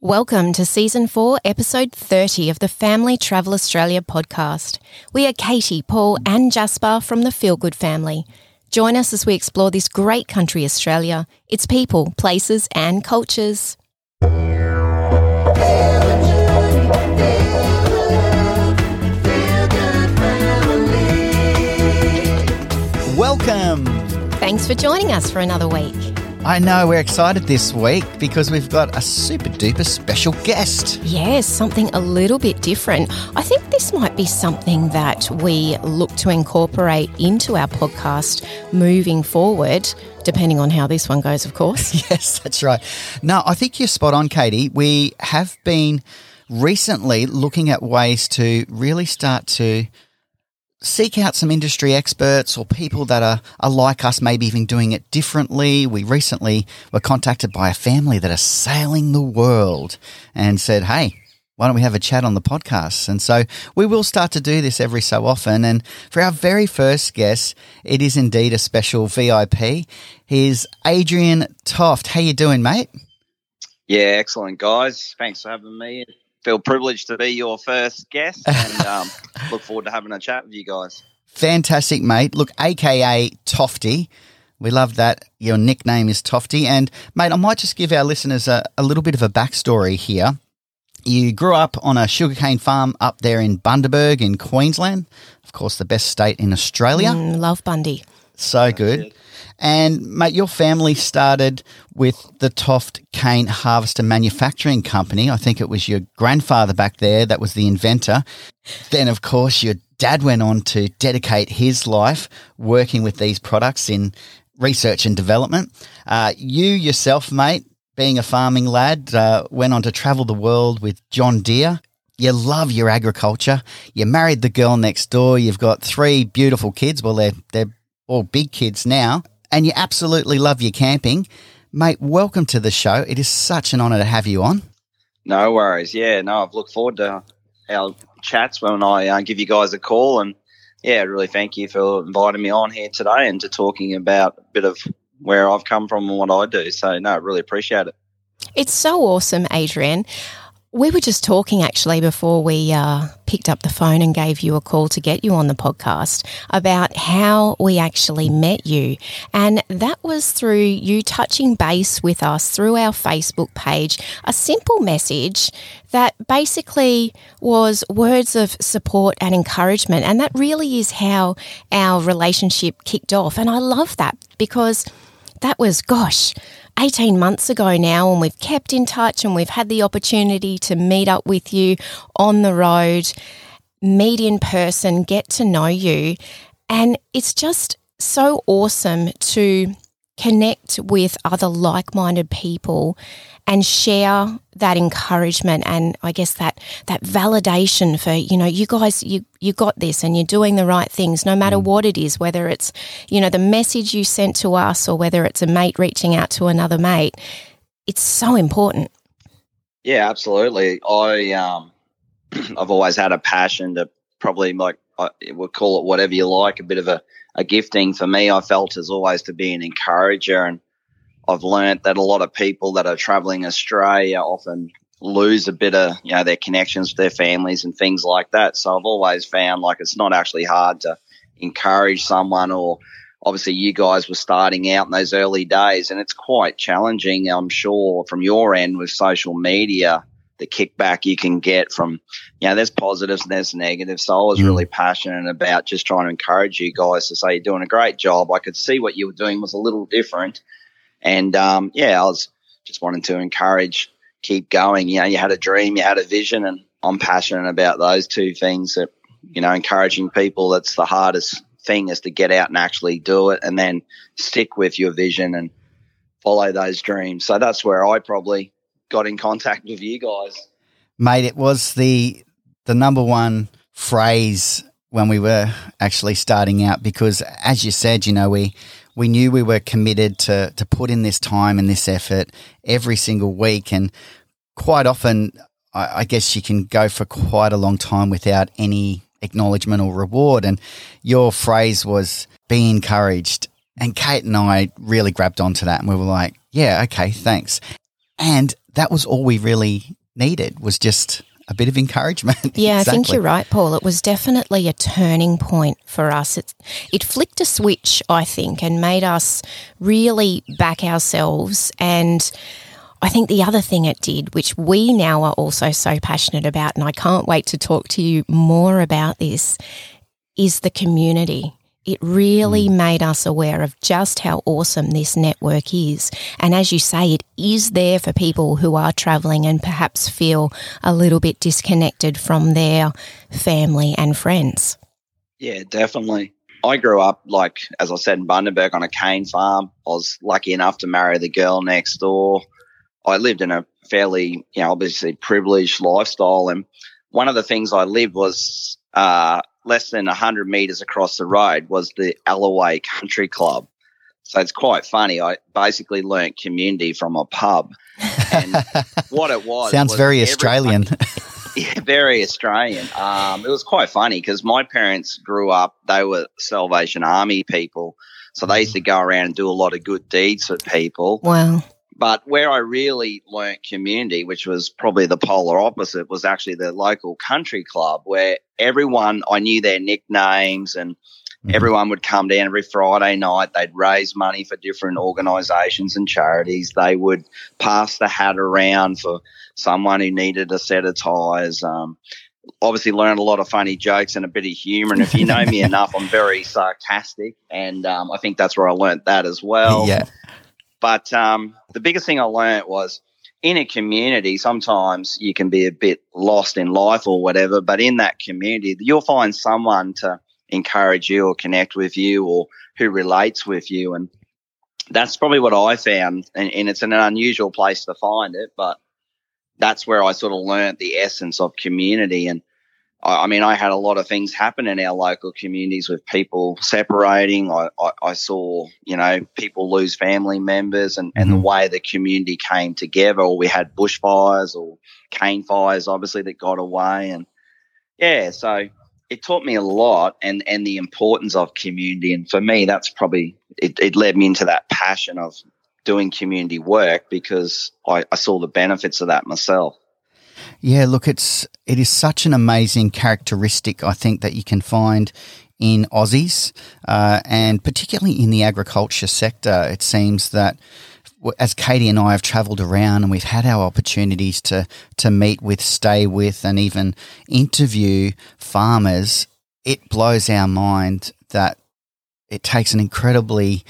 Welcome to Season 4, Episode 30 of the Family Travel Australia podcast. We are Katie, Paul, and Jasper from the Feel Good family. Join us as we explore this great country, Australia, its people, places, and cultures. Welcome. Thanks for joining us for another week. I know we're excited this week because we've got a super duper special guest. Yes, something a little bit different. I think this might be something that we look to incorporate into our podcast moving forward, depending on how this one goes, of course. yes, that's right. No, I think you're spot on, Katie. We have been recently looking at ways to really start to seek out some industry experts or people that are, are like us, maybe even doing it differently. We recently were contacted by a family that are sailing the world and said, Hey, why don't we have a chat on the podcast? And so we will start to do this every so often. And for our very first guest, it is indeed a special VIP. He's Adrian Toft. How you doing, mate? Yeah, excellent, guys. Thanks for having me feel privileged to be your first guest and um, look forward to having a chat with you guys. Fantastic, mate. Look, AKA Tofty. We love that. Your nickname is Tofty. And, mate, I might just give our listeners a, a little bit of a backstory here. You grew up on a sugarcane farm up there in Bundaberg in Queensland. Of course, the best state in Australia. Mm, love Bundy. So good. And mate, your family started with the Toft Cane Harvester Manufacturing Company. I think it was your grandfather back there that was the inventor. Then, of course, your dad went on to dedicate his life working with these products in research and development. Uh, you yourself, mate, being a farming lad, uh, went on to travel the world with John Deere. You love your agriculture. You married the girl next door. You've got three beautiful kids. Well, they're they're all big kids now and you absolutely love your camping, mate, welcome to the show. It is such an honour to have you on. No worries. Yeah, no, I've looked forward to our chats when I uh, give you guys a call. And yeah, really thank you for inviting me on here today and to talking about a bit of where I've come from and what I do. So, no, really appreciate it. It's so awesome, Adrian. We were just talking actually before we uh, picked up the phone and gave you a call to get you on the podcast about how we actually met you. And that was through you touching base with us through our Facebook page, a simple message that basically was words of support and encouragement. And that really is how our relationship kicked off. And I love that because that was, gosh, 18 months ago now, and we've kept in touch and we've had the opportunity to meet up with you on the road, meet in person, get to know you. And it's just so awesome to connect with other like minded people and share that encouragement and I guess that that validation for you know you guys you you got this and you're doing the right things no matter mm. what it is whether it's you know the message you sent to us or whether it's a mate reaching out to another mate it's so important yeah absolutely I um I've always had a passion to probably like I would call it whatever you like a bit of a a gifting for me, I felt, is always to be an encourager. And I've learnt that a lot of people that are traveling Australia often lose a bit of, you know, their connections with their families and things like that. So I've always found like it's not actually hard to encourage someone or obviously you guys were starting out in those early days and it's quite challenging, I'm sure, from your end with social media the kickback you can get from, you know, there's positives and there's negatives. So I was mm. really passionate about just trying to encourage you guys to say you're doing a great job. I could see what you were doing was a little different. And um, yeah, I was just wanting to encourage, keep going. You know, you had a dream, you had a vision, and I'm passionate about those two things that, you know, encouraging people, that's the hardest thing is to get out and actually do it and then stick with your vision and follow those dreams. So that's where I probably got in contact with you guys. Mate, it was the the number one phrase when we were actually starting out because as you said, you know, we we knew we were committed to to put in this time and this effort every single week and quite often I, I guess you can go for quite a long time without any acknowledgement or reward. And your phrase was be encouraged. And Kate and I really grabbed onto that and we were like, yeah, okay, thanks. And that was all we really needed was just a bit of encouragement. Yeah, exactly. I think you're right, Paul. It was definitely a turning point for us. It, it flicked a switch, I think, and made us really back ourselves. And I think the other thing it did, which we now are also so passionate about, and I can't wait to talk to you more about this, is the community. It really mm. made us aware of just how awesome this network is. And as you say, it is there for people who are travelling and perhaps feel a little bit disconnected from their family and friends. Yeah, definitely. I grew up, like, as I said, in Bundaberg on a cane farm. I was lucky enough to marry the girl next door. I lived in a fairly, you know, obviously privileged lifestyle. And one of the things I lived was uh, less than 100 meters across the road was the Alloway Country Club. So it's quite funny. I basically learnt community from a pub. And what it was sounds was very Australian. yeah, very Australian. Um, it was quite funny because my parents grew up, they were Salvation Army people. So they used to go around and do a lot of good deeds for people. Wow. But where I really learnt community, which was probably the polar opposite, was actually the local country club where everyone, I knew their nicknames and mm-hmm. everyone would come down every Friday night. They'd raise money for different organisations and charities. They would pass the hat around for someone who needed a set of tyres. Um, obviously learned a lot of funny jokes and a bit of humor. And if you know me enough, I'm very sarcastic. And um, I think that's where I learned that as well. Yeah. But um, the biggest thing I learned was in a community, sometimes you can be a bit lost in life or whatever, but in that community, you'll find someone to encourage you or connect with you or who relates with you. And that's probably what I found. And, and it's an unusual place to find it, but that's where I sort of learned the essence of community. And I, I, mean, I had a lot of things happen in our local communities with people separating. I, I, I saw, you know, people lose family members and, and mm-hmm. the way the community came together, or we had bushfires or cane fires, obviously, that got away. And yeah, so it taught me a lot and, and the importance of community. And for me, that's probably, it, it led me into that passion of doing community work because I, I saw the benefits of that myself. Yeah, look, it's it is such an amazing characteristic I think that you can find in Aussies, uh, and particularly in the agriculture sector. It seems that as Katie and I have travelled around and we've had our opportunities to to meet with, stay with, and even interview farmers, it blows our mind that it takes an incredibly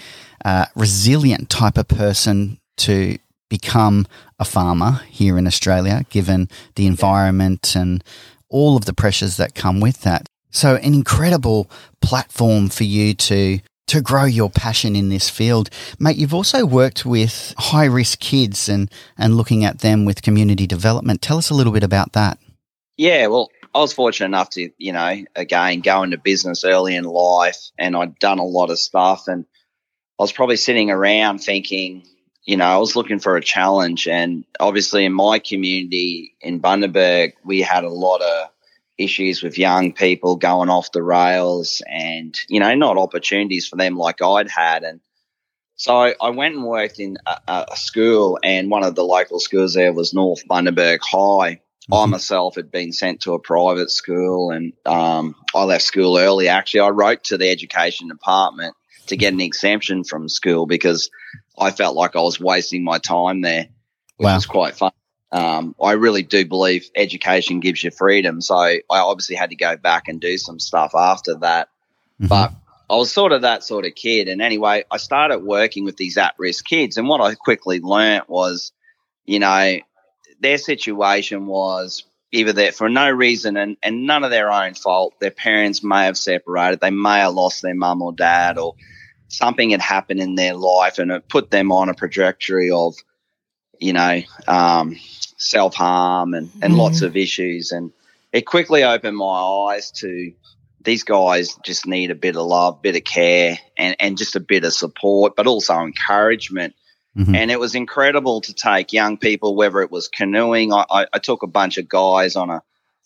uh, resilient type of person to become a farmer here in Australia, given the environment and all of the pressures that come with that. So, an incredible platform for you to to grow your passion in this field. Mate, you've also worked with high risk kids and, and looking at them with community development. Tell us a little bit about that. Yeah, well, I was fortunate enough to, you know, again, go into business early in life and I'd done a lot of stuff and I was probably sitting around thinking, you know, I was looking for a challenge. And obviously, in my community in Bundaberg, we had a lot of issues with young people going off the rails and, you know, not opportunities for them like I'd had. And so I went and worked in a, a school, and one of the local schools there was North Bundaberg High. Mm-hmm. I myself had been sent to a private school and um, I left school early. Actually, I wrote to the education department to get an exemption from school because I felt like I was wasting my time there, which wow. was quite fun. Um, I really do believe education gives you freedom. So I obviously had to go back and do some stuff after that. Mm-hmm. But I was sort of that sort of kid. And anyway, I started working with these at risk kids. And what I quickly learnt was, you know, their situation was either that for no reason and, and none of their own fault. Their parents may have separated, they may have lost their mum or dad, or something had happened in their life and it put them on a trajectory of, you know, um, self harm and, and mm. lots of issues. And it quickly opened my eyes to these guys just need a bit of love, bit of care, and, and just a bit of support, but also encouragement. Mm-hmm. And it was incredible to take young people, whether it was canoeing. I, I, I took a bunch of guys on a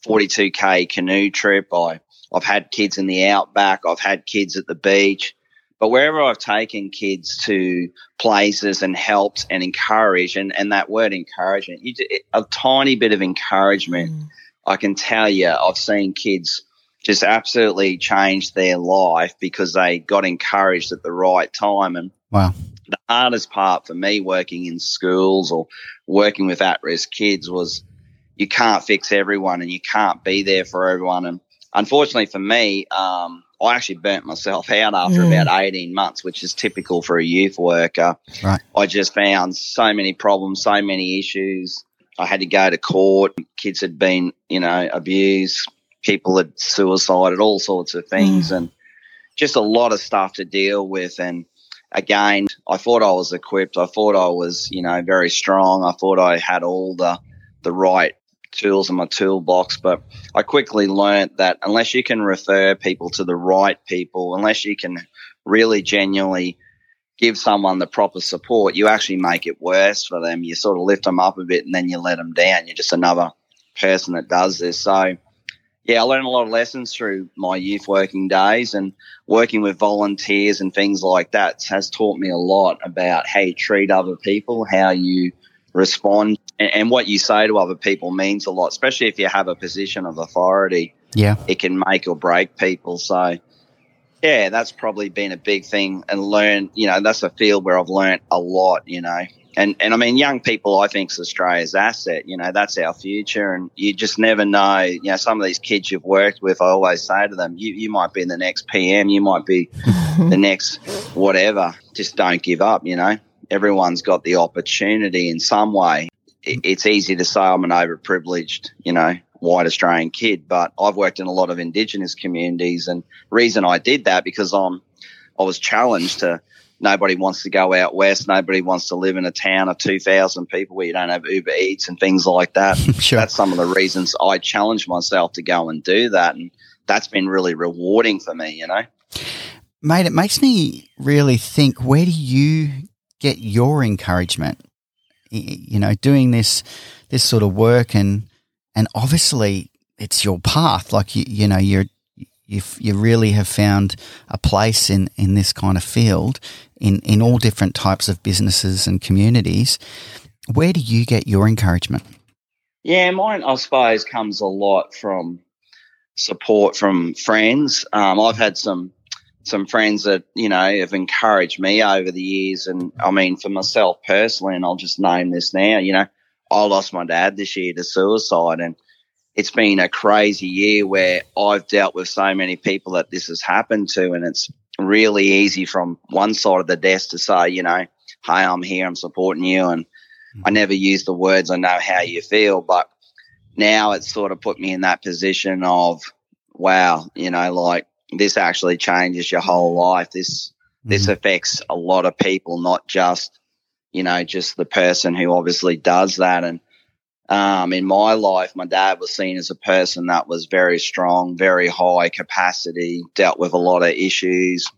42k canoe trip. I, I've had kids in the outback. I've had kids at the beach But wherever I've taken kids to places and helped and encouraged, and, and that word encouragement, you, a tiny bit of encouragement, mm. I can tell you, I've seen kids just absolutely change their life because they got encouraged at the right time. And wow. The hardest part for me working in schools or working with at risk kids was you can't fix everyone and you can't be there for everyone. And unfortunately for me, um, I actually burnt myself out after mm. about 18 months, which is typical for a youth worker. Right. I just found so many problems, so many issues. I had to go to court. Kids had been, you know, abused. People had suicided, all sorts of things, mm. and just a lot of stuff to deal with. And again, I thought I was equipped. I thought I was, you know, very strong. I thought I had all the the right tools in my toolbox. But I quickly learned that unless you can refer people to the right people, unless you can really genuinely give someone the proper support, you actually make it worse for them. You sort of lift them up a bit and then you let them down. You're just another person that does this. So, yeah, I learned a lot of lessons through my youth working days and working with volunteers and things like that has taught me a lot about how you treat other people, how you respond and, and, what you say to other people means a lot, especially if you have a position of authority. Yeah. It can make or break people. So, yeah, that's probably been a big thing and learn, you know, that's a field where I've learned a lot, you know. And, and I mean, young people, I think, is Australia's asset. You know, that's our future. And you just never know. You know, some of these kids you've worked with, I always say to them, you, you might be the next PM, you might be the next whatever. Just don't give up, you know everyone's got the opportunity in some way. It's easy to say I'm an overprivileged, you know, white Australian kid, but I've worked in a lot of Indigenous communities, and reason I did that because I'm I was challenged to. Nobody wants to go out west. Nobody wants to live in a town of 2,000 people where you don't have Uber Eats and things like that. sure. That's some of the reasons I challenged myself to go and do that. And that's been really rewarding for me, you know. Mate, it makes me really think where do you get your encouragement? You know, doing this this sort of work and and obviously it's your path. Like you, you know, you're you you really have found a place in in this kind of field in in all different types of businesses and communities. Where do you get your encouragement? Yeah, mine I suppose comes a lot from support from friends. Um, I've had some some friends that you know have encouraged me over the years, and I mean for myself personally, and I'll just name this now. You know, I lost my dad this year to suicide, and it's been a crazy year where I've dealt with so many people that this has happened to, and it's really easy from one side of the desk to say, you know, hey, I'm here, I'm supporting you, and I mm-hmm. never use the words I know how you feel, but now it's sort of put me in that position of wow, you know, like this actually changes your whole life. This this affects a lot of people, not just you know just the person who obviously does that. And um, in my life, my dad was seen as a person that was very strong, very high capacity, dealt with a lot of issues,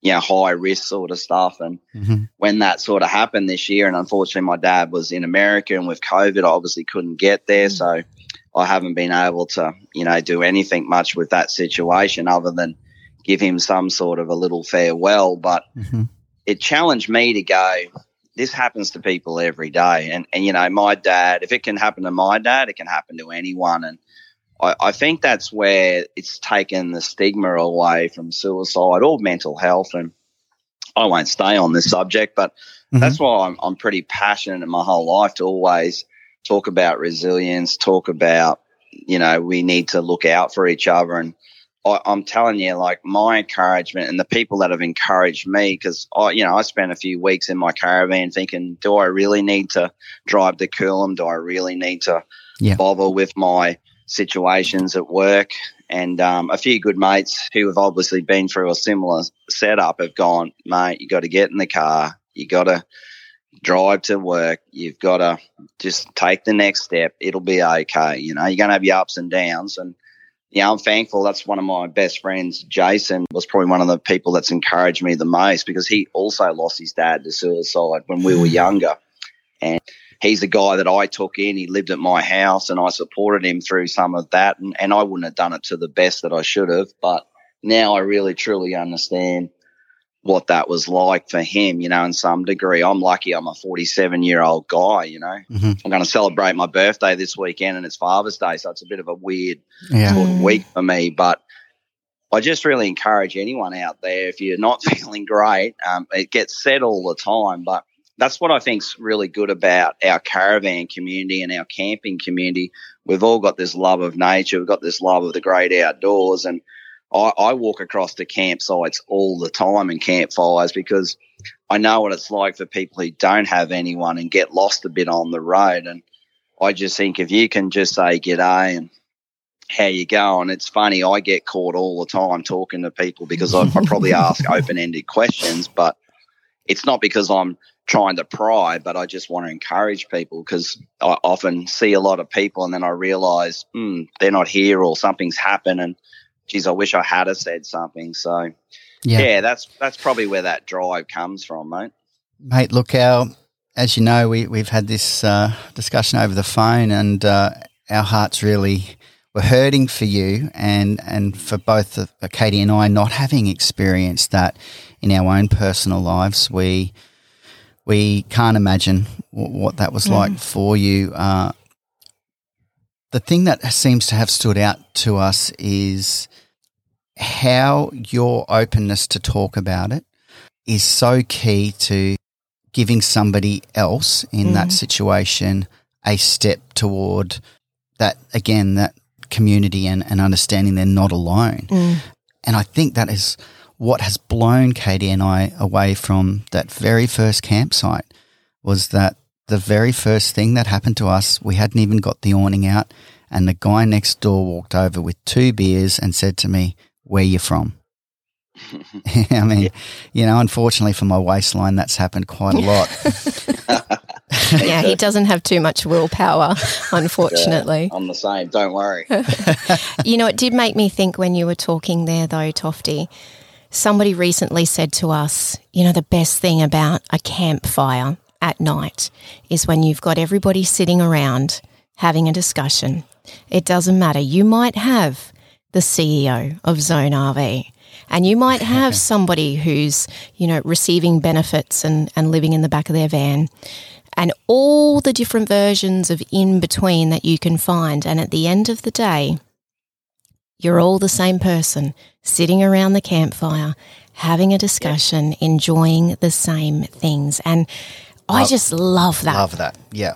you know, high risk sort of stuff. And mm-hmm. when that sort of happened this year, and unfortunately my dad was in America and with COVID, I obviously couldn't get there. Mm-hmm. So I haven't been able to, you know, do anything much with that situation other than give him some sort of a little farewell. But mm-hmm. it challenged me to go, this happens to people every day. And, and, you know, my dad, if it can happen to my dad, it can happen to anyone. And I, I think that's where it's taken the stigma away from suicide or mental health. And I won't stay on this subject, but mm-hmm. that's why I'm, I'm pretty passionate in my whole life to always talk about resilience, talk about, you know, we need to look out for each other. And I, am telling you, like my encouragement and the people that have encouraged me, because I, you know, I spent a few weeks in my caravan thinking, do I really need to drive to Coolum? Do I really need to yeah. bother with my situations at work? And um, a few good mates who have obviously been through a similar setup have gone, mate, you got to get in the car. You got to drive to work. You've got to just take the next step. It'll be okay. You know, you're going to have your ups and downs. And, yeah, I'm thankful. That's one of my best friends, Jason, was probably one of the people that's encouraged me the most because he also lost his dad to suicide when we were hmm. younger. And he's the guy that I took in. He lived at my house and I supported him through some of that. And, and I wouldn't have done it to the best that I should have. But now I really, truly understand what that was like for him, you know, in some degree. I'm lucky I'm a 47 year old guy, you know. Mm-hmm. I'm going to celebrate my birthday this weekend and it's Father's Day. So it's a bit of a weird yeah. Mm. week for me. But I just really encourage anyone out there, if you're not feeling great, um, it gets said all the time, but that's what I think's really good about our caravan community and our camping community. We've all got this love of nature. We've got this love of the great outdoors. And I, I walk across the campsites all the time and campfires because I know what it's like for people who don't have anyone and get lost a bit on the road. And I just think if you can just say g'day and how you going, it's funny. I get caught all the time talking to people because I, I probably ask open ended questions, but it's not because I'm trying to pry, but I just want to encourage people because I often see a lot of people and then I realize hmm, they're not here or something's happened and geez, I wish I had have said something. So yeah. yeah, that's that's probably where that drive comes from, mate. Mate, look, our as you know, we we've had this uh, discussion over the phone, and uh, our hearts really were hurting for you, and and for both uh, Katie and I not having experienced that in our own personal lives. We we can't imagine w- what that was mm. like for you. Uh, the thing that seems to have stood out to us is how your openness to talk about it is so key to giving somebody else in mm. that situation a step toward that again that community and, and understanding they're not alone mm. and i think that is what has blown katie and i away from that very first campsite was that the very first thing that happened to us we hadn't even got the awning out and the guy next door walked over with two beers and said to me where you're from. I mean, yeah. you know, unfortunately for my waistline, that's happened quite a lot. yeah, he doesn't have too much willpower, unfortunately. Yeah, I'm the same. Don't worry. you know, it did make me think when you were talking there, though, Tofty. Somebody recently said to us, you know, the best thing about a campfire at night is when you've got everybody sitting around having a discussion. It doesn't matter. You might have the CEO of Zone RV. And you might have somebody who's, you know, receiving benefits and, and living in the back of their van and all the different versions of in between that you can find. And at the end of the day, you're all the same person sitting around the campfire, having a discussion, enjoying the same things. And I just love that. Love that. Yeah.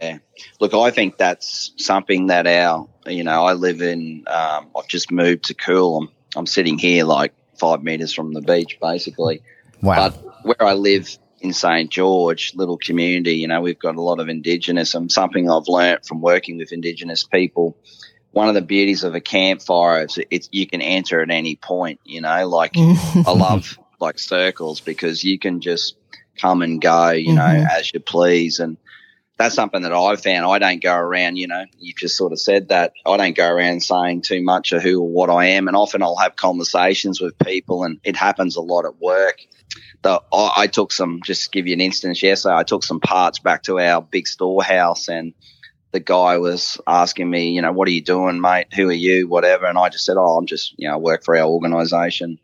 Yeah. Look, I think that's something that our, you know, I live in, um, I've just moved to Cool. I'm, I'm sitting here like five meters from the beach, basically. Wow. But where I live in St. George, little community, you know, we've got a lot of Indigenous and something I've learnt from working with Indigenous people. One of the beauties of a campfire is it's, you can enter at any point, you know, like I love like circles because you can just come and go, you know, mm-hmm. as you please. And, that's something that I've found. I don't go around, you know, you just sort of said that. I don't go around saying too much of who or what I am. And often I'll have conversations with people, and it happens a lot at work. The, I, I took some, just give you an instance yesterday, I took some parts back to our big storehouse, and the guy was asking me, you know, what are you doing, mate? Who are you? Whatever. And I just said, oh, I'm just, you know, I work for our organization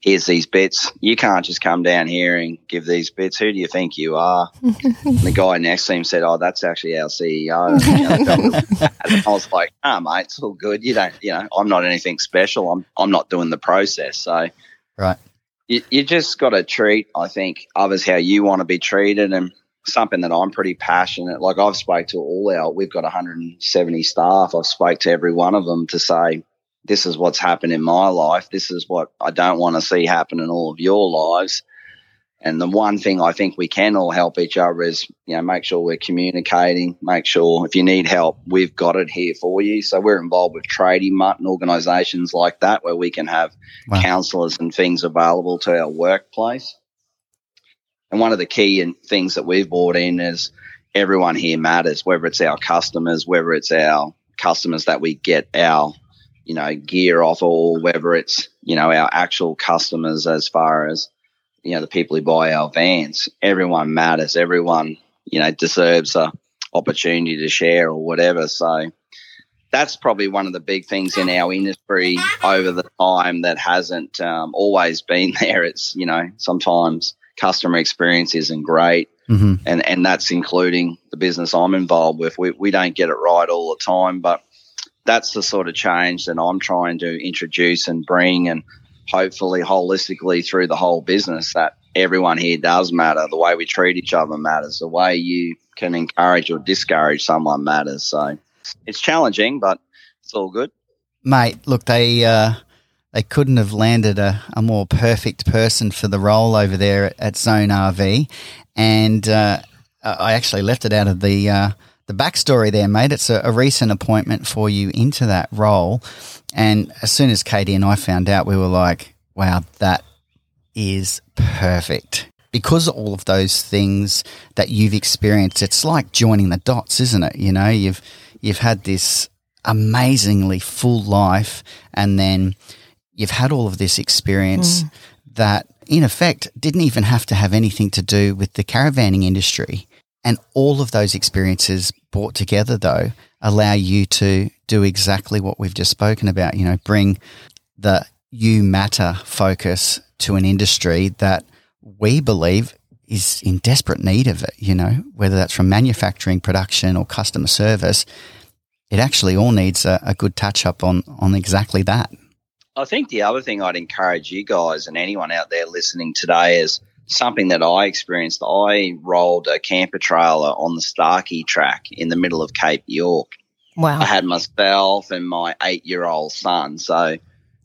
here's these bits. You can't just come down here and give these bits. Who do you think you are? the guy next to him said, Oh, that's actually our CEO. and I was like, Ah, oh, mate, it's all good. You don't, you know, I'm not anything special. I'm, I'm not doing the process. So, right. You, you just got to treat, I think, others how you want to be treated. And something that I'm pretty passionate. Like I've spoke to all our, we've got 170 staff. I've spoke to every one of them to say, this is what's happened in my life. This is what I don't want to see happen in all of your lives. And the one thing I think we can all help each other is, you know, make sure we're communicating, make sure if you need help, we've got it here for you. So we're involved with trading and organizations like that where we can have wow. counselors and things available to our workplace. And one of the key things that we've brought in is everyone here matters, whether it's our customers, whether it's our customers that we get our you know, gear off or whether it's, you know, our actual customers as far as, you know, the people who buy our vans. Everyone matters. Everyone, you know, deserves a opportunity to share or whatever. So that's probably one of the big things in our industry over the time that hasn't um, always been there. It's you know sometimes customer experience isn't great, mm-hmm. and and that's including the business I'm involved with. We we don't get it right all the time, but that's the sort of change that I'm trying to introduce and bring, and hopefully holistically through the whole business that everyone here does matter. The way we treat each other matters. The way you can encourage or discourage someone matters. So it's challenging, but it's all good. Mate, look, they uh, they couldn't have landed a, a more perfect person for the role over there at, at Zone RV, and uh, I actually left it out of the uh, the backstory there, mate. It's a, a, recent appointment for you into that role, and as soon as Katie and I found out, we were like, "Wow, that is perfect." Because all of those things that you've experienced, it's like joining the dots, isn't it? You know, you've you've had this amazingly full life and then you've had all of this experience mm. that in effect didn't even have to have anything to do with the caravanning industry and all of those experiences brought together though allow you to do exactly what we've just spoken about you know bring the you matter focus to an industry that we believe is in desperate need of it, you know, whether that's from manufacturing, production, or customer service. It actually all needs a, a good touch up on, on exactly that. I think the other thing I'd encourage you guys and anyone out there listening today is something that I experienced. I rolled a camper trailer on the Starkey track in the middle of Cape York. Wow. I had myself and my eight year old son. So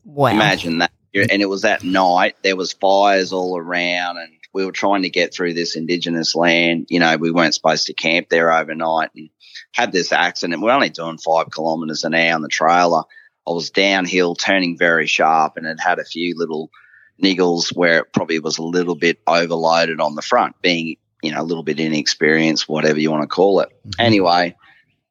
wow. imagine that. And it was at night. There was fires all around and we were trying to get through this indigenous land. You know, we weren't supposed to camp there overnight and had this accident. We're only doing five kilometers an hour on the trailer. I was downhill, turning very sharp, and it had a few little niggles where it probably was a little bit overloaded on the front, being you know a little bit inexperienced, whatever you want to call it. Mm-hmm. Anyway,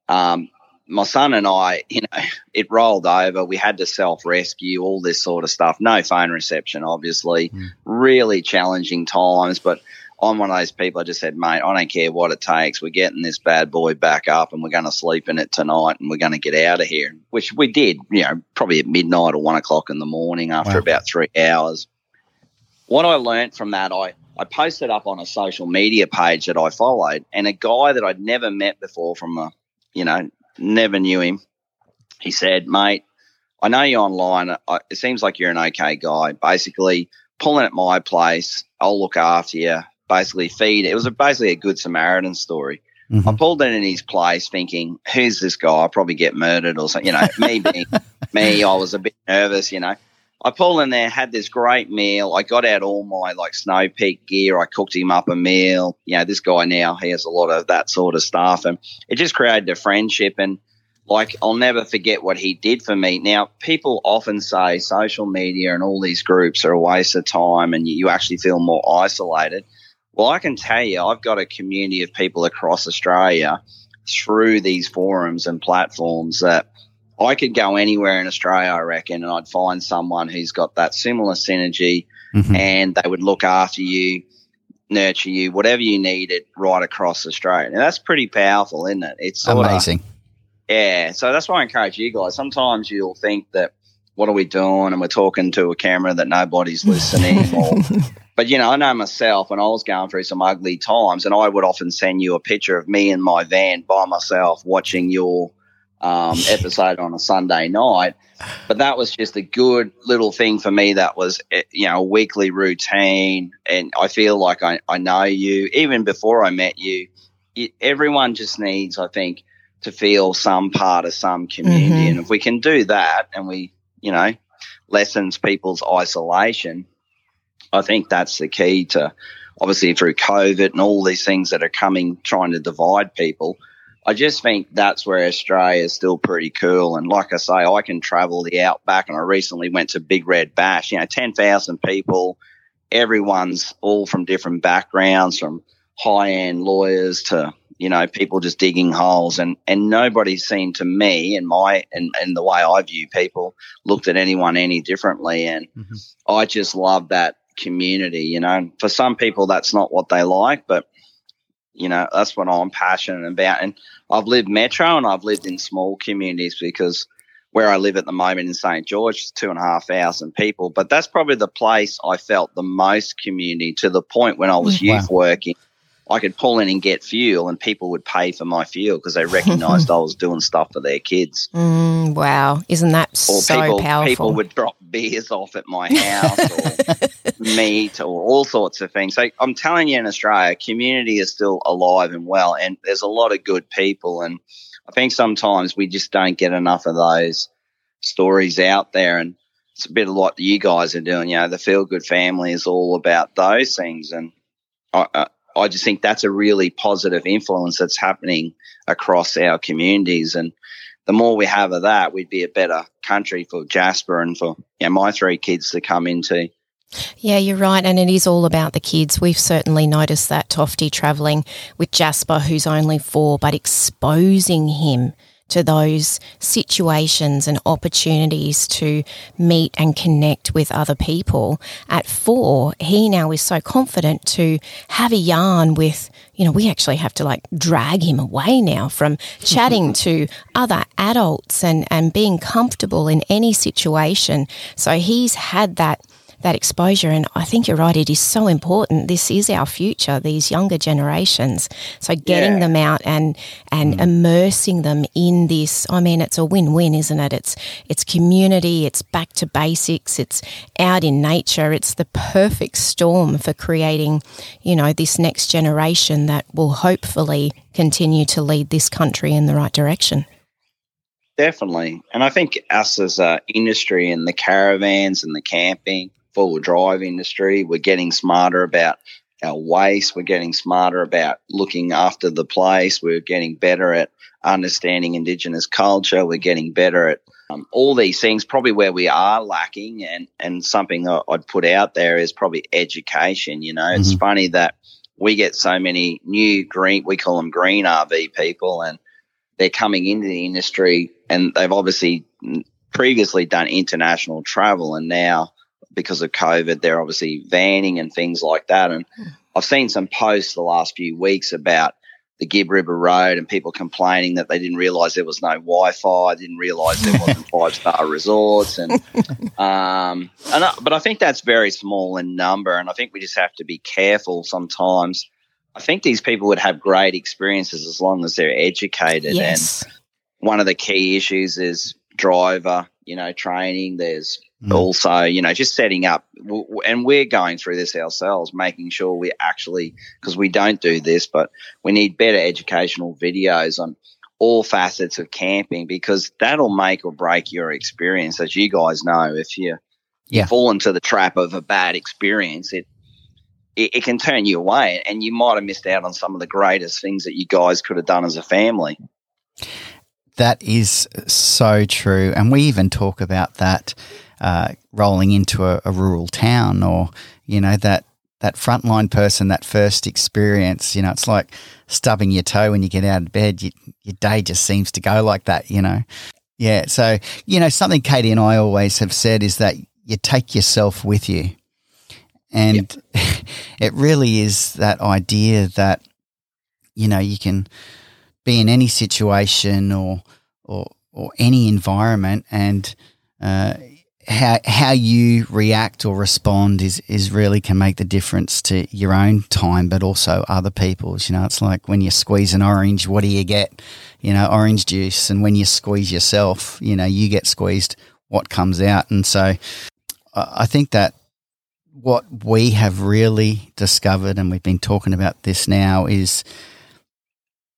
um, my son and I, you know, it rolled over. We had to self rescue, all this sort of stuff. No phone reception, obviously. Mm. Really challenging times. But I'm one of those people I just said, mate, I don't care what it takes. We're getting this bad boy back up and we're going to sleep in it tonight and we're going to get out of here, which we did, you know, probably at midnight or one o'clock in the morning after wow. about three hours. What I learned from that, I, I posted up on a social media page that I followed, and a guy that I'd never met before from a, you know, never knew him. He said, mate, I know you're online. It seems like you're an okay guy. Basically, pulling at my place, I'll look after you. Basically, feed. It was a, basically a good Samaritan story. Mm-hmm. I pulled in in his place, thinking, "Who's this guy? I'll probably get murdered or something." You know, me being me, I was a bit nervous. You know, I pulled in there, had this great meal. I got out all my like snow peak gear. I cooked him up a meal. You know, this guy now he has a lot of that sort of stuff, and it just created a friendship. And like, I'll never forget what he did for me. Now, people often say social media and all these groups are a waste of time, and you actually feel more isolated. Well, I can tell you, I've got a community of people across Australia through these forums and platforms that I could go anywhere in Australia, I reckon, and I'd find someone who's got that similar synergy mm-hmm. and they would look after you, nurture you, whatever you needed right across Australia. And that's pretty powerful, isn't it? It's amazing. Of, yeah. So that's why I encourage you guys. Sometimes you'll think that, what are we doing? And we're talking to a camera that nobody's listening or, but you know, I know myself when I was going through some ugly times and I would often send you a picture of me in my van by myself watching your um, episode on a Sunday night. But that was just a good little thing for me. That was, eh, you know, a weekly routine. And I feel like I, I know you. Even before I met you, it, everyone just needs, I think, to feel some part of some community. Mm-hmm. And if we can do that and we, you know, lessens people's isolation, I think that's the key to obviously through COVID and all these things that are coming trying to divide people. I just think that's where Australia is still pretty cool. And like I say, I can travel the outback, and I recently went to Big Red Bash. You know, ten thousand people. Everyone's all from different backgrounds, from high end lawyers to you know people just digging holes, and and nobody seemed to me and my and and the way I view people looked at anyone any differently. And mm-hmm. I just love that community. You know, for some people that's not what they like, but you know, that's what I'm passionate about. And I've lived metro and I've lived in small communities because where I live at the moment in St. George is two and a half thousand people. But that's probably the place I felt the most community to the point when I was mm, wow. youth working. I could pull in and get fuel, and people would pay for my fuel because they recognised I was doing stuff for their kids. Mm, wow, isn't that or so people, powerful? People would drop beers off at my house, or meat, or all sorts of things. So I'm telling you, in Australia, community is still alive and well, and there's a lot of good people. And I think sometimes we just don't get enough of those stories out there, and it's a bit of what you guys are doing. You know, the feel good family is all about those things, and I, I just think that's a really positive influence that's happening across our communities. And the more we have of that, we'd be a better country for Jasper and for you know, my three kids to come into. Yeah, you're right. And it is all about the kids. We've certainly noticed that Tofty travelling with Jasper, who's only four, but exposing him to those situations and opportunities to meet and connect with other people. At four, he now is so confident to have a yarn with, you know, we actually have to like drag him away now from chatting to other adults and, and being comfortable in any situation. So he's had that that exposure. And I think you're right, it is so important. This is our future, these younger generations. So getting yeah. them out and and mm. immersing them in this, I mean, it's a win-win, isn't it? It's it's community, it's back to basics, it's out in nature. It's the perfect storm for creating, you know, this next generation that will hopefully continue to lead this country in the right direction. Definitely. And I think us as an industry and the caravans and the camping, four wheel drive industry. We're getting smarter about our waste. We're getting smarter about looking after the place. We're getting better at understanding Indigenous culture. We're getting better at um, all these things. Probably where we are lacking, and and something I'd put out there is probably education. You know, mm-hmm. it's funny that we get so many new green. We call them green RV people, and they're coming into the industry, and they've obviously previously done international travel, and now because of COVID, they're obviously vanning and things like that. And hmm. I've seen some posts the last few weeks about the Gibb River Road and people complaining that they didn't realise there was no Wi-Fi, didn't realise there wasn't five star resorts, and um, and I, but I think that's very small in number, and I think we just have to be careful sometimes. I think these people would have great experiences as long as they're educated, yes. and one of the key issues is driver, you know, training. There's Mm. Also, you know, just setting up, and we're going through this ourselves, making sure we actually, because we don't do this, but we need better educational videos on all facets of camping because that'll make or break your experience. As you guys know, if you, yeah. fall into the trap of a bad experience, it, it, it can turn you away and you might have missed out on some of the greatest things that you guys could have done as a family. That is so true. And we even talk about that uh, rolling into a, a, rural town or, you know, that, that frontline person, that first experience, you know, it's like stubbing your toe when you get out of bed. You, your day just seems to go like that, you know. Yeah. So, you know, something Katie and I always have said is that you take yourself with you. And yep. it really is that idea that, you know, you can be in any situation or, or, or any environment and, uh, how how you react or respond is is really can make the difference to your own time, but also other people's. You know, it's like when you squeeze an orange, what do you get? You know, orange juice, and when you squeeze yourself, you know, you get squeezed. What comes out, and so I think that what we have really discovered, and we've been talking about this now, is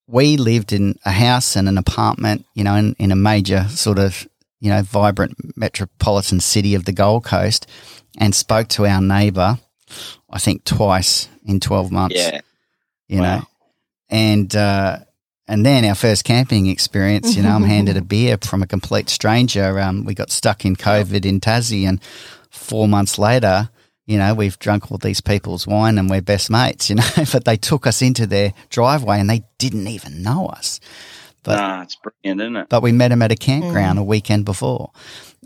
we lived in a house and an apartment, you know, in, in a major sort of you know, vibrant metropolitan city of the Gold Coast and spoke to our neighbour, I think twice in 12 months. Yeah. You wow. know, and, uh, and then our first camping experience, you know, I'm handed a beer from a complete stranger. Um, we got stuck in COVID in Tassie, and four months later, you know, we've drunk all these people's wine and we're best mates, you know, but they took us into their driveway and they didn't even know us. But, nah, it's brilliant, isn't it? But we met him at a campground mm. a weekend before.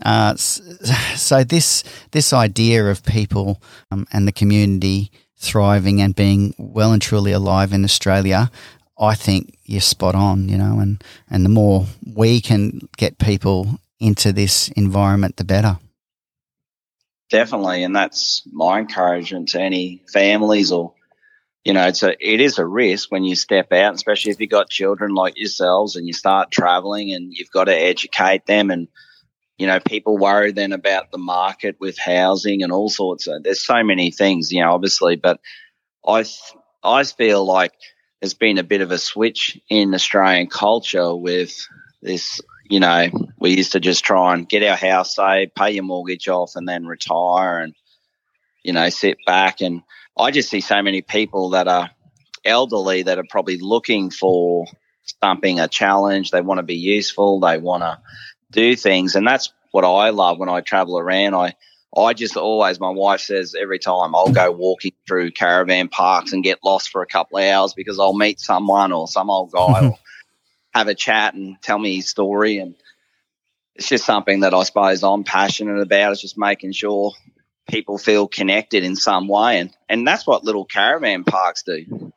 Uh, so this this idea of people um, and the community thriving and being well and truly alive in Australia, I think you're spot on, you know, and, and the more we can get people into this environment, the better. Definitely. And that's my encouragement to any families or, you know, it's a, it is a risk when you step out, especially if you've got children like yourselves and you start traveling and you've got to educate them. And, you know, people worry then about the market with housing and all sorts of, there's so many things, you know, obviously, but I, I feel like, there's been a bit of a switch in Australian culture with this. You know, we used to just try and get our house saved, pay your mortgage off, and then retire and, you know, sit back. And I just see so many people that are elderly that are probably looking for something, a challenge. They want to be useful. They want to do things. And that's what I love when I travel around. I, I just always, my wife says every time I'll go walking through caravan parks and get lost for a couple of hours because I'll meet someone or some old guy mm-hmm. or have a chat and tell me his story. And it's just something that I suppose I'm passionate about. It's just making sure people feel connected in some way. And, and that's what little caravan parks do.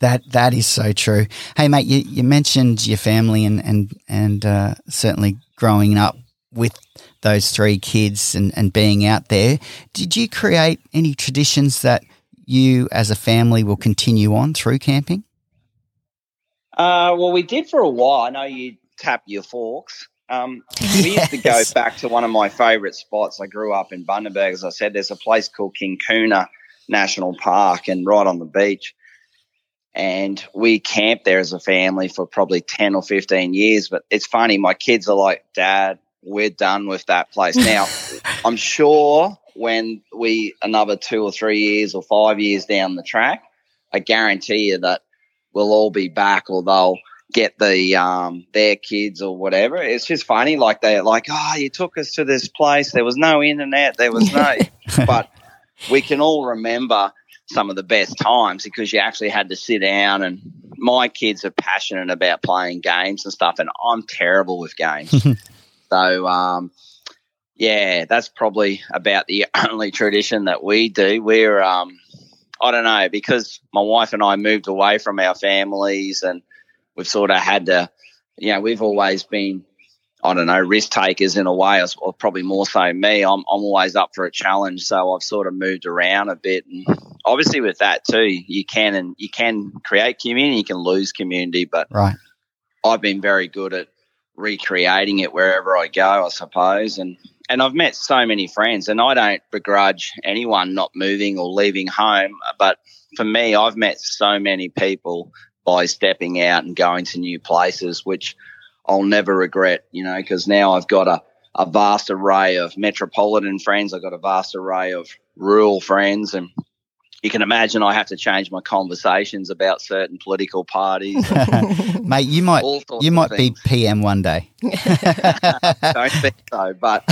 That that is so true. Hey mate, you, you mentioned your family and and and uh, certainly growing up with those three kids and, and being out there, did you create any traditions that you as a family will continue on through camping? Uh, well, we did for a while. I know you tap your forks. Um, yes. We used to go back to one of my favourite spots. I grew up in Bundaberg, as I said. There's a place called Kinkuna National Park, and right on the beach. And we camped there as a family for probably 10 or 15 years. But it's funny, my kids are like, Dad, we're done with that place. Now, I'm sure when we another two or three years or five years down the track, I guarantee you that we'll all be back or they'll get the um their kids or whatever. It's just funny, like they're like, Oh, you took us to this place, there was no internet, there was no but we can all remember some of the best times because you actually had to sit down and my kids are passionate about playing games and stuff and I'm terrible with games. So, um, yeah, that's probably about the only tradition that we do. We're, um, I don't know, because my wife and I moved away from our families and we've sort of had to, you know, we've always been, I don't know, risk takers in a way, or probably more so me. I'm, I'm always up for a challenge. So I've sort of moved around a bit. And obviously with that too, you can, and you can create community, you can lose community, but right. I've been very good at recreating it wherever I go, I suppose. And and I've met so many friends, and I don't begrudge anyone not moving or leaving home. But for me, I've met so many people by stepping out and going to new places, which I'll never regret, you know, because now I've got a, a vast array of metropolitan friends. I've got a vast array of rural friends, and you can imagine I have to change my conversations about certain political parties. Mate, you might you might be PM one day. don't think so, but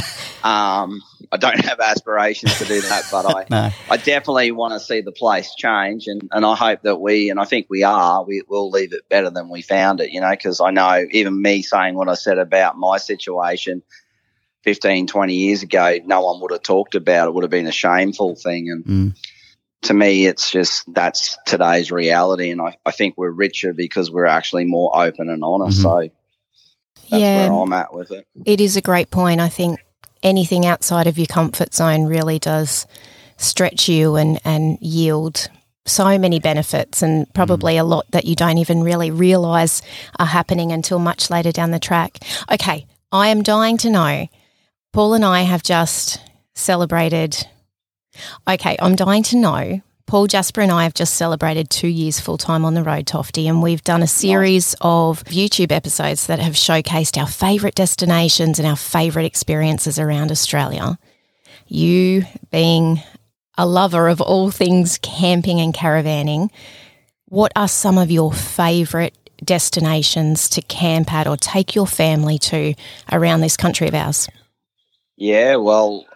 um, I don't have aspirations to do that. But I no. I definitely want to see the place change, and, and I hope that we and I think we are we will leave it better than we found it. You know, because I know even me saying what I said about my situation. 15, 20 years ago, no one would have talked about it. Would have been a shameful thing, and mm to me, it's just that's today's reality. And I, I think we're richer because we're actually more open and honest. Mm-hmm. So that's yeah, where I'm at with it. It is a great point. I think anything outside of your comfort zone really does stretch you and, and yield so many benefits and probably mm. a lot that you don't even really realize are happening until much later down the track. Okay, I am dying to know. Paul and I have just celebrated Okay, I'm dying to know. Paul Jasper and I have just celebrated two years full time on the road, Tofty, and we've done a series of YouTube episodes that have showcased our favourite destinations and our favourite experiences around Australia. You, being a lover of all things camping and caravanning, what are some of your favourite destinations to camp at or take your family to around this country of ours? Yeah, well,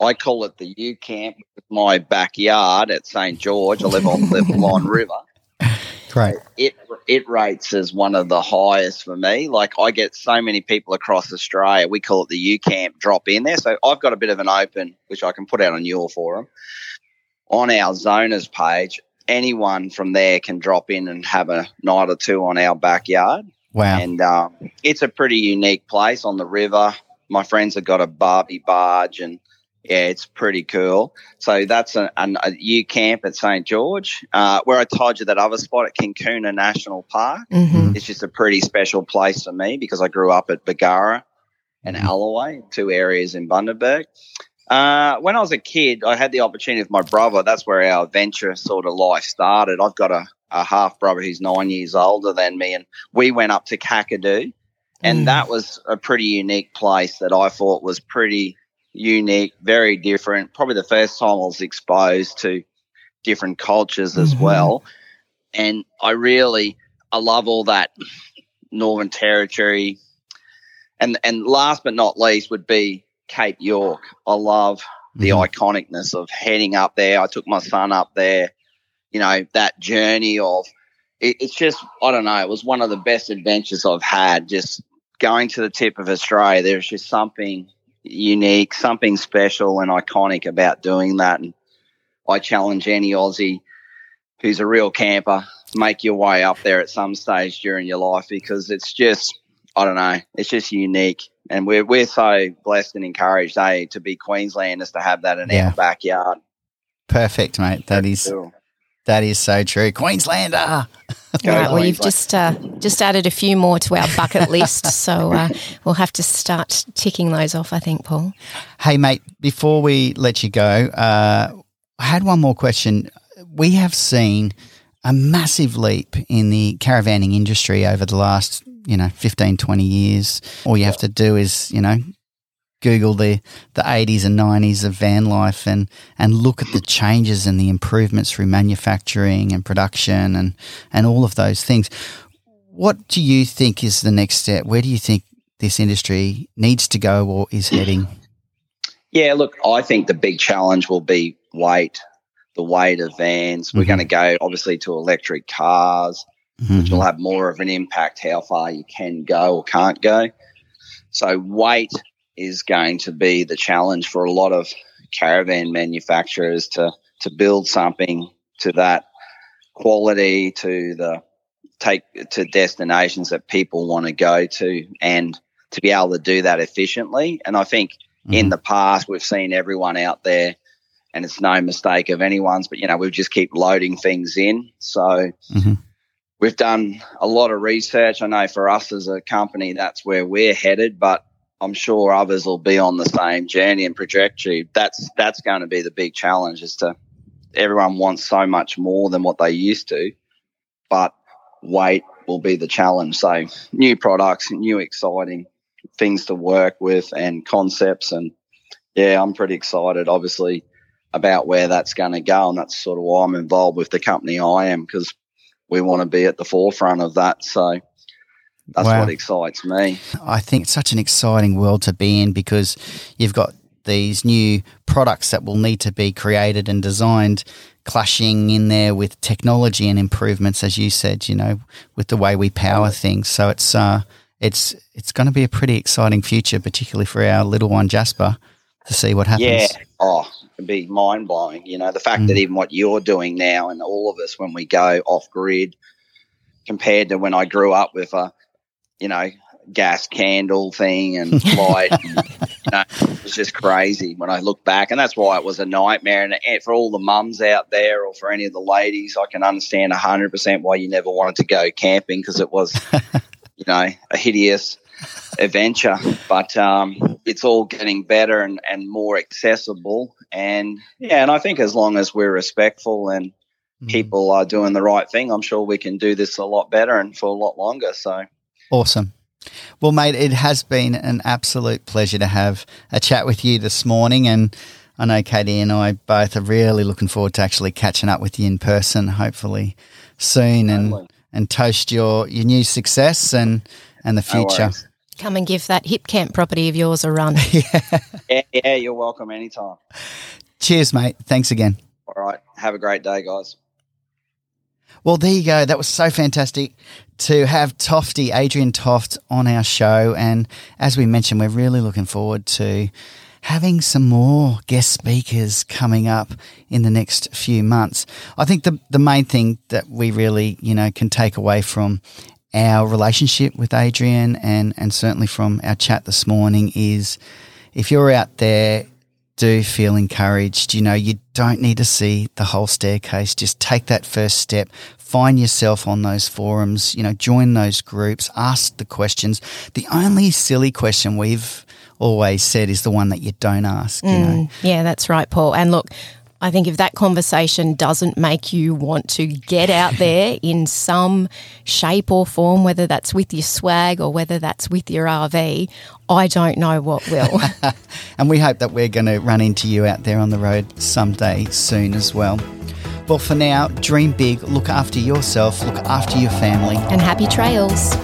I call it the U camp. My backyard at St George. I live on the Balonne River. Great. It it rates as one of the highest for me. Like I get so many people across Australia. We call it the U camp drop in there. So I've got a bit of an open, which I can put out on your forum, on our zoners page. anyone from there can drop in and have a night or two on our backyard. Wow. And um, it's a pretty unique place on the river. My friends have got a Barbie barge, and yeah, it's pretty cool. So that's a a, a, a U camp at St George, uh, where I told you that other spot at Kinkuna National Park. Mm-hmm. It's just a pretty special place for me because I grew up at Bargara and Alloway, two areas in Bundaberg. Uh, when I was a kid, I had the opportunity with my brother. That's where our adventure sort of life started. I've got a, a half brother who's nine years older than me, and we went up to Kakadu, and Mm. that was a pretty unique place that I thought was pretty unique, very different. Probably the first time I was exposed to different cultures as Mhm. well, and I really, I love all that Northern Territory, and and last but not least would be Cape York. I love the Mhm. iconicness of heading up there. I took my son up there. You know that journey of it, it's just I don't know. It was one of the best adventures I've had. Just going to the tip of Australia. There's just something unique, something special and iconic about doing that. And I challenge any Aussie who's a real camper, make your way up there at some stage during your life because it's just I don't know, it's just unique. And we're we're so blessed and encouraged, eh, to be Queenslanders to have that in Yeah. our backyard. Perfect, mate. That is Cool. That is so true. Queenslander. Go Right, well, you've just uh, just added a few more to our bucket list, so uh, we'll have to start ticking those off. I think, Paul. Hey, mate, before we let you go, uh, I had one more question. We have seen a massive leap in the caravanning industry over the last, you know, 15, 20 years. All you have to do is, you know, Google the, the 80s and 90s of van life and, and look at the changes and the improvements through manufacturing and production and, and all of those things. What do you think is the next step? Where do you think this industry needs to go or is heading? Yeah, look, I think the big challenge will be weight, the weight of vans. We're Mhm. going to go obviously to electric cars, which Mhm. will have more of an impact how far you can go or can't go. So weight is going to be the challenge for a lot of caravan manufacturers to to build something to that quality to the take to destinations that people want to go to and to be able to do that efficiently. And I think in Mhm. the past we've seen everyone out there and it's no mistake of anyone's but you know we just keep loading things in so Mhm. we've done a lot of research i know for us as a company that's where we're headed but i'm sure others will be on the same journey and trajectory that's that's going to be the big challenge is to everyone wants so much more than what they used to but weight will be the challenge. So new products new exciting things to work with and concepts and yeah i'm pretty excited obviously about where that's going to go and that's sort of why i'm involved with the company i am because we want to be at the forefront of that. So that's Wow. what excites me I think it's such an exciting world to be in because you've got these new products that will need to be created and designed clashing in there with technology and improvements as you said you know with the way we power things so it's uh it's it's going to be a pretty exciting future particularly for our little one Jasper to see what happens Yeah. Oh, it'd be mind blowing. You know, the fact Mm. that even what you're doing now and all of us when we go off grid compared to when I grew up with a, you know, gas candle thing and light, and, you know, it's just crazy when I look back. And that's why it was a nightmare. And for all the mums out there or for any of the ladies, I can understand 100% why you never wanted to go camping because it was, you know, a hideous adventure, but um, it's all getting better and, and more accessible. And yeah, and I think as long as we're respectful and Mhm. people are doing the right thing, I'm sure we can do this a lot better and for a lot longer. So Awesome. Well, mate, it has been an absolute pleasure to have a chat with you this morning. And I know Katie and I both are really looking forward to actually catching up with you in person, hopefully soon, and, Totally. and toast your, your new success and, and the future. worries. Come and give that hip camp property of yours a run. yeah, yeah, you're welcome anytime. Cheers, mate. Thanks again. All right. Have a great day, guys. Well, there you go. That was so fantastic to have Tofty, Adrian Toft, on our show. And as we mentioned, we're really looking forward to having some more guest speakers coming up in the next few months. I think the, the main thing that we really, you know, can take away from our relationship with Adrian and, and certainly from our chat this morning is if you're out there, do feel encouraged. You know, you don't need to see the whole staircase. Just take that first step. Find yourself on those forums, you know, join those groups, ask the questions. The only silly question we've always said is the one that you don't ask, you know. Mm, yeah, that's right, Paul. And look, I think if that conversation doesn't make you want to get out there in some shape or form, whether that's with your swag or whether that's with your RV, I don't know what will. and we hope that we're going to run into you out there on the road someday soon as well. Well, for now, dream big, look after yourself, look after your family. and happy trails.